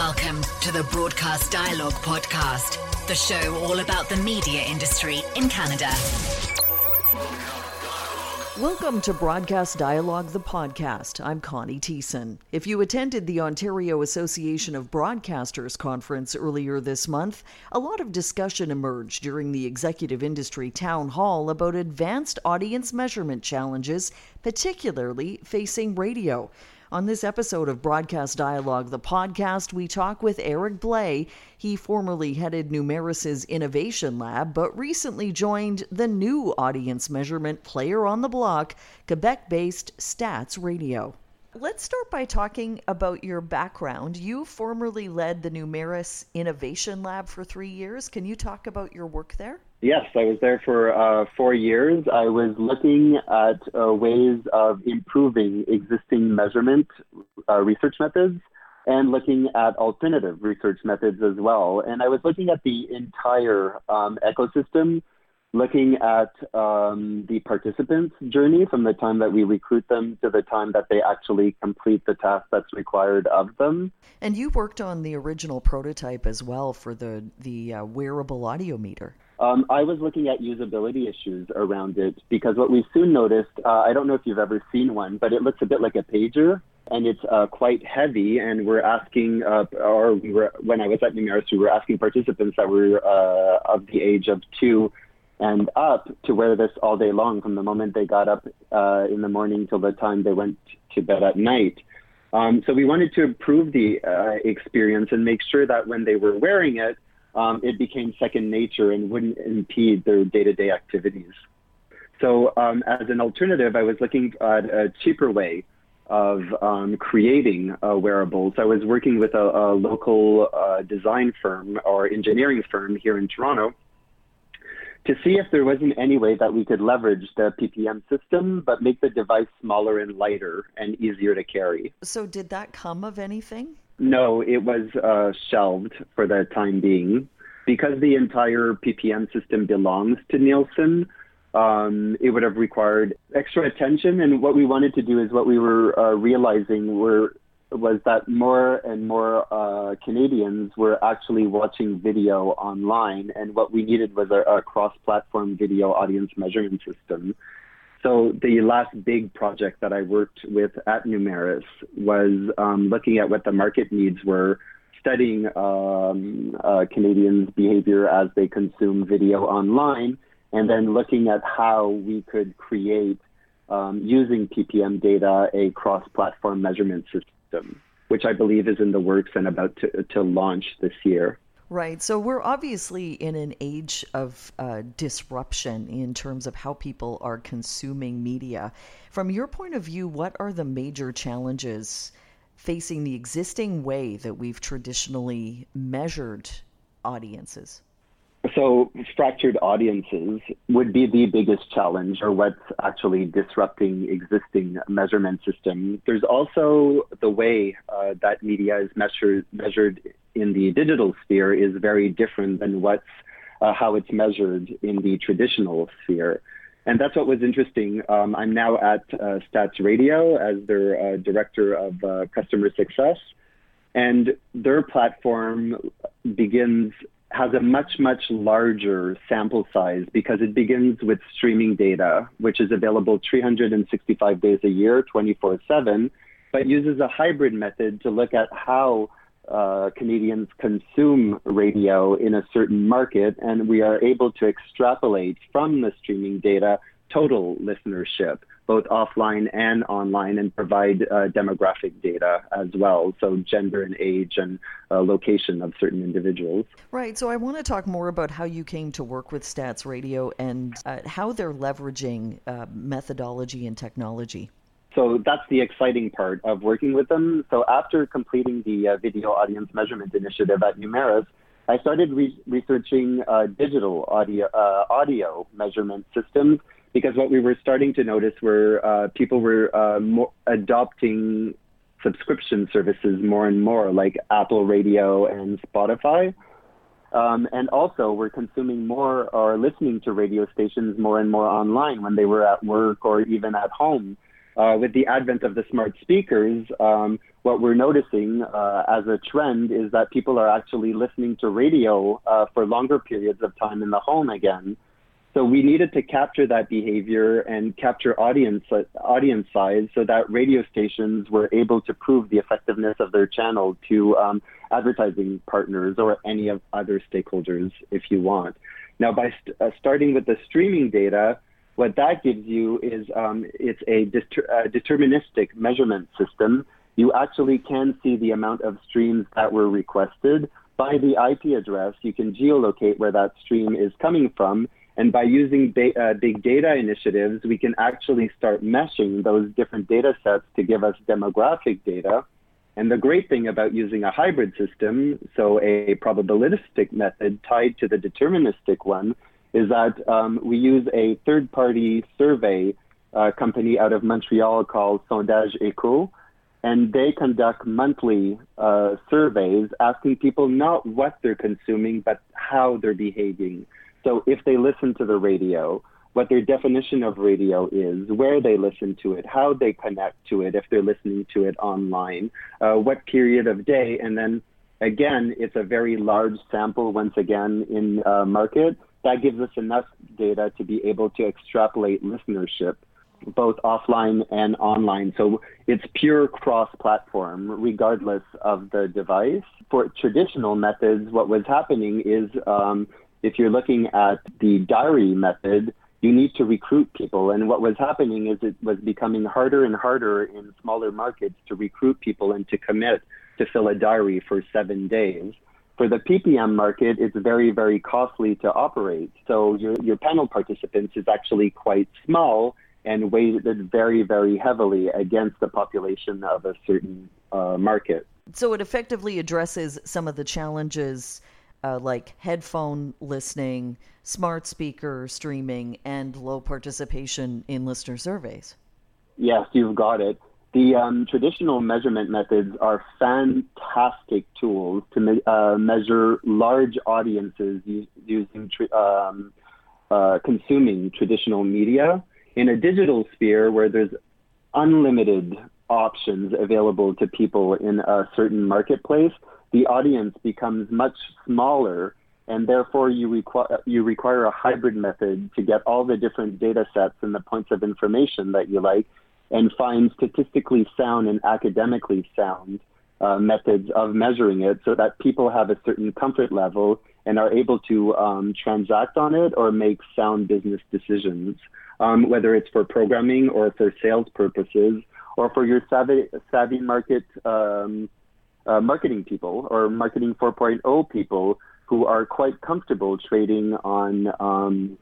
Welcome to the Broadcast Dialogue Podcast, the show all about the media industry in Canada. Welcome to Broadcast Dialogue, the podcast. I'm Connie Thiessen. If you attended the Ontario Association of Broadcasters conference earlier this month, a lot of discussion emerged during the executive industry town hall about advanced audience measurement challenges, particularly facing radio. On this episode of Broadcast Dialogue, the podcast, we talk with Eric Blay. He formerly headed Numeris's Innovation Lab, but recently joined the new audience measurement player on the block, Quebec based Stats Radio. Let's start by talking about your background. You formerly led the Numeris Innovation Lab for three years. Can you talk about your work there? Yes, I was there for uh, four years. I was looking at uh, ways of improving existing measurement uh, research methods and looking at alternative research methods as well. And I was looking at the entire um, ecosystem, looking at um, the participants' journey from the time that we recruit them to the time that they actually complete the task that's required of them. And you worked on the original prototype as well for the the uh, wearable audio meter. Um, I was looking at usability issues around it because what we soon noticed, uh, I don't know if you've ever seen one, but it looks a bit like a pager and it's uh, quite heavy. And we're asking, uh, or we were, when I was at Numeris, we were asking participants that were uh, of the age of two and up to wear this all day long from the moment they got up uh, in the morning till the time they went to bed at night. Um, so we wanted to improve the uh, experience and make sure that when they were wearing it, um, it became second nature and wouldn't impede their day-to-day activities. So um, as an alternative, I was looking at a cheaper way of um, creating uh, wearables. I was working with a, a local uh, design firm or engineering firm here in Toronto to see if there wasn't any way that we could leverage the PPM system, but make the device smaller and lighter and easier to carry. So, did that come of anything? No, it was uh, shelved for the time being. Because the entire PPM system belongs to Nielsen, um, it would have required extra attention. And what we wanted to do is what we were uh, realizing were was that more and more uh, Canadians were actually watching video online, and what we needed was a, a cross-platform video audience measurement system. So the last big project that I worked with at Numeris was um, looking at what the market needs were, studying um, uh, Canadians' behavior as they consume video online, and then looking at how we could create, um, using PPM data, a cross-platform measurement system, which I believe is in the works and about to, to launch this year. Right. So we're obviously in an age of uh, disruption in terms of how people are consuming media. From your point of view, what are the major challenges facing the existing way that we've traditionally measured audiences? So, fractured audiences would be the biggest challenge, or what's actually disrupting existing measurement system. There's also the way uh, that media is measured measured in the digital sphere is very different than what's uh, how it's measured in the traditional sphere. And that's what was interesting. Um, I'm now at uh, Stats Radio as their uh, director of uh, customer success, and their platform begins has a much, much larger sample size because it begins with streaming data, which is available 365 days a year, 24 7, but uses a hybrid method to look at how uh, Canadians consume radio in a certain market, and we are able to extrapolate from the streaming data total listenership both offline and online, and provide uh, demographic data as well, so gender and age and uh, location of certain individuals. Right. So I want to talk more about how you came to work with Stats Radio and uh, how they're leveraging uh, methodology and technology. So that's the exciting part of working with them. So after completing the uh, video audience measurement initiative at Numeris, I started re- researching uh, digital audio audio measurement systems because what we were starting to notice were uh, people were uh, more adopting subscription services more and more, like Apple Radio and Spotify. Um, and also, we're consuming more or listening to radio stations more and more online when they were at work or even at home. uh, with the advent of the smart speakers, um, what we're noticing uh, as a trend is that people are actually listening to radio uh, for longer periods of time in the home again. So we needed to capture that behavior and capture audience audience size so that radio stations were able to prove the effectiveness of their channel to um, advertising partners or any of other stakeholders if you want. Now, by st- uh, starting with the streaming data, what that gives you is um, it's a uh, deterministic measurement system. You actually can see the amount of streams that were requested. By the IP address, you can geolocate where that stream is coming from. And by using uh, big data initiatives, we can actually start meshing those different data sets to give us demographic data. And the great thing about using a hybrid system, so a probabilistic method tied to the deterministic one, is that um, we use a third party survey uh, company out of Montreal called Sondage Echo. And they conduct monthly uh, surveys asking people not what they're consuming, but how they're behaving. So if they listen to the radio, what their definition of radio is, where they listen to it, how they connect to it if they're listening to it online, uh, what period of day, and then again, it's a very large sample once again in uh, market that gives us enough data to be able to extrapolate listenership both offline and online. So it's pure cross platform, regardless of the device. For traditional methods, what was happening is um, if you're looking at the diary method, you need to recruit people. And what was happening is it was becoming harder and harder in smaller markets to recruit people and to commit to fill a diary for seven days. For the PPM market, it's very, very costly to operate. So your, your panel participants is actually quite small and weighted very, very heavily against the population of a certain uh, market. So it effectively addresses some of the challenges uh, like headphone listening, smart speaker streaming, and low participation in listener surveys. Yes, you've got it. The um, traditional measurement methods are fantastic tools to me- uh, measure large audiences u- using tr- um, uh, consuming traditional media. In a digital sphere where there's unlimited options available to people in a certain marketplace, the audience becomes much smaller, and therefore you require you require a hybrid method to get all the different data sets and the points of information that you like and find statistically sound and academically sound uh, methods of measuring it so that people have a certain comfort level and are able to um, transact on it or make sound business decisions, um, whether it's for programming or for sales purposes or for your savvy, savvy market um, uh, marketing people or marketing 4.0 people who are quite comfortable trading on um,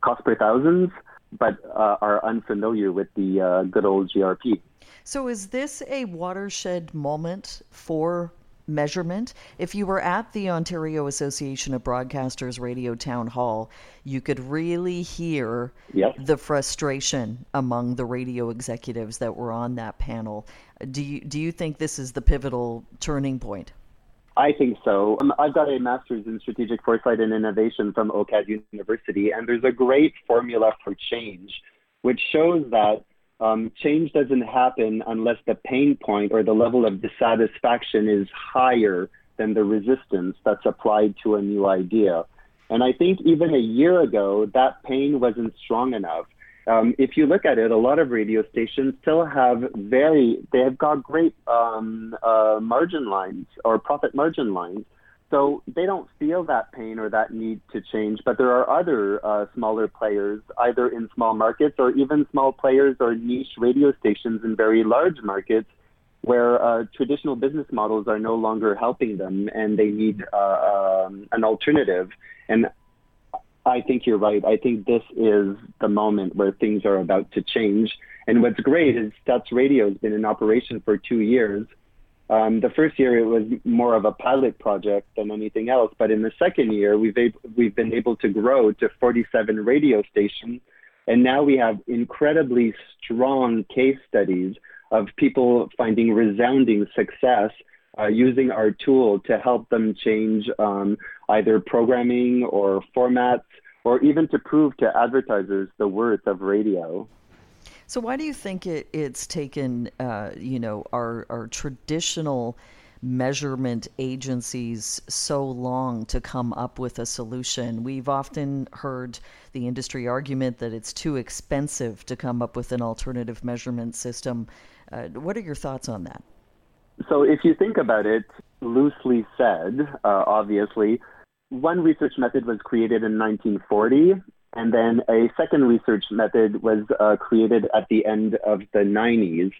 cost per thousands but uh, are unfamiliar with the uh, good old GRP. So, is this a watershed moment for measurement? If you were at the Ontario Association of Broadcasters Radio Town Hall, you could really hear yep. the frustration among the radio executives that were on that panel. Do you do you think this is the pivotal turning point? I think so. Um, I've got a master's in strategic foresight and innovation from OCAD University, and there's a great formula for change, which shows that um, change doesn't happen unless the pain point or the level of dissatisfaction is higher than the resistance that's applied to a new idea. And I think even a year ago, that pain wasn't strong enough um, if you look at it, a lot of radio stations still have very, they have got great um, uh, margin lines or profit margin lines. So they don't feel that pain or that need to change. But there are other uh, smaller players, either in small markets or even small players or niche radio stations in very large markets where uh, traditional business models are no longer helping them and they need uh, um, an alternative. And I think you're right. I think this is the moment where things are about to change. And what's great is Stats Radio has been in operation for two years. Um, the first year it was more of a pilot project than anything else, but in the second year we've ab- we've been able to grow to 47 radio stations, and now we have incredibly strong case studies of people finding resounding success uh, using our tool to help them change um, either programming or formats or even to prove to advertisers the worth of radio. So why do you think it, it's taken, uh, you know, our our traditional measurement agencies so long to come up with a solution? We've often heard the industry argument that it's too expensive to come up with an alternative measurement system. Uh, what are your thoughts on that? So, if you think about it, loosely said, uh, obviously, one research method was created in 1940, and then a second research method was uh, created at the end of the 90s.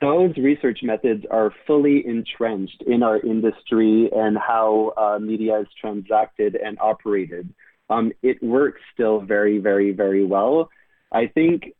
Those research methods are fully entrenched in our industry and how uh, media is transacted and operated. Um, it works still very, very, very well. I think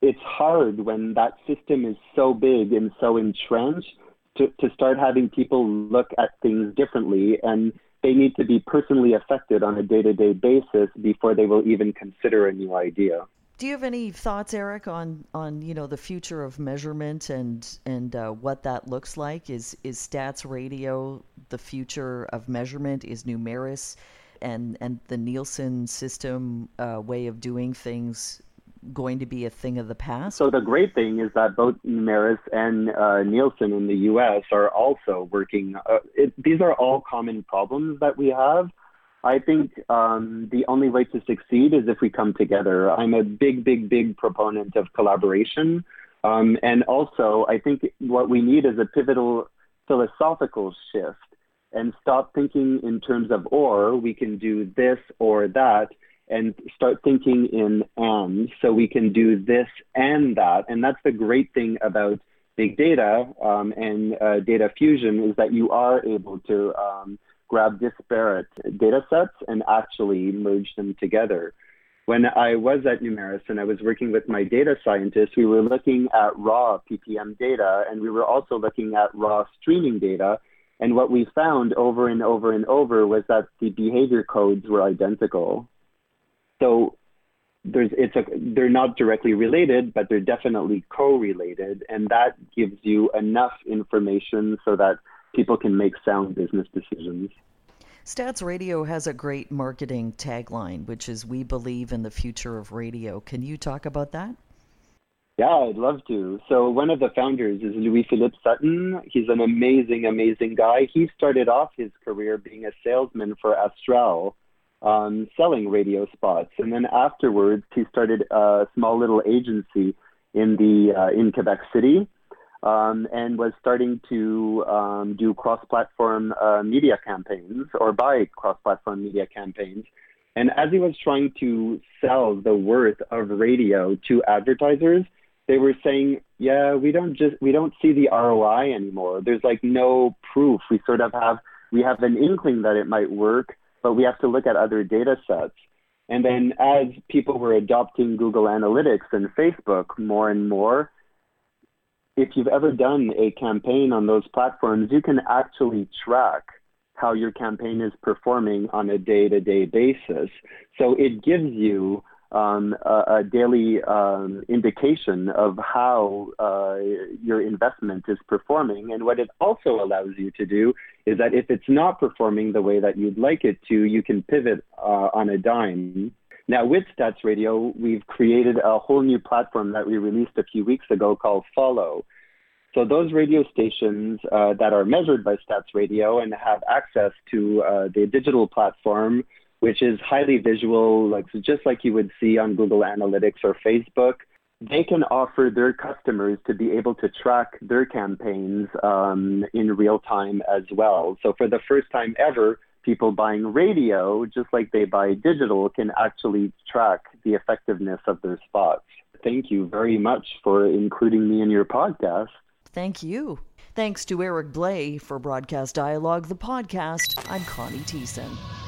it's hard when that system is so big and so entrenched to, to start having people look at things differently and they need to be personally affected on a day-to-day basis before they will even consider a new idea. Do you have any thoughts, Eric, on on you know the future of measurement and and uh, what that looks like? Is is Stats Radio the future of measurement? Is Numeris and and the Nielsen system uh, way of doing things going to be a thing of the past? So the great thing is that both Numeris and uh, Nielsen in the U.S. are also working. Uh, it, these are all common problems that we have. I think um, the only way to succeed is if we come together. I'm a big, big, big proponent of collaboration. Um, and also, I think what we need is a pivotal philosophical shift and stop thinking in terms of or, we can do this or that, and start thinking in and. So we can do this and that. And that's the great thing about big data um, and uh, data fusion is that you are able to um, grab disparate data sets and actually merge them together. When I was at Numeris and I was working with my data scientists, we were looking at raw PPM data and we were also looking at raw streaming data. And what we found over and over and over was that the behavior codes were identical. So there's it's a they're not directly related, but they're definitely co-related, and that gives you enough information so that people can make sound business decisions. Stats Radio has a great marketing tagline, which is "We believe in the future of radio." Can you talk about that? Yeah, I'd love to. So one of the founders is Louis Philippe Sutton. He's an amazing, amazing guy. He started off his career being a salesman for Astral, um, selling radio spots, and then afterwards he started a small little agency in the uh, in Quebec City um, and was starting to um, do cross-platform uh, media campaigns or buy cross-platform media campaigns. And as he was trying to sell the worth of radio to advertisers, they were saying, "Yeah, we don't just we don't see the ROI anymore. There's like no proof. We sort of have we have an inkling that it might work, but we have to look at other data sets." And then as people were adopting Google Analytics and Facebook more and more, if you've ever done a campaign on those platforms, you can actually track how your campaign is performing on a day to day basis. So it gives you um, a, a, daily um, indication of how uh, your investment is performing. And what it also allows you to do is that if it's not performing the way that you'd like it to, you can pivot uh, on a dime. Now, with Stats Radio, we've created a whole new platform that we released a few weeks ago called Follow. So those radio stations uh, that are measured by Stats Radio and have access to uh, the digital platform, which is highly visual, like just like you would see on Google Analytics or Facebook, they can offer their customers to be able to track their campaigns um, in real time as well. So for the first time ever, people buying radio, just like they buy digital, can actually track the effectiveness of their spots. Thank you very much for including me in your podcast. Thank you. Thanks to Eric Blay for Broadcast Dialogue, the podcast. I'm Connie Thiessen.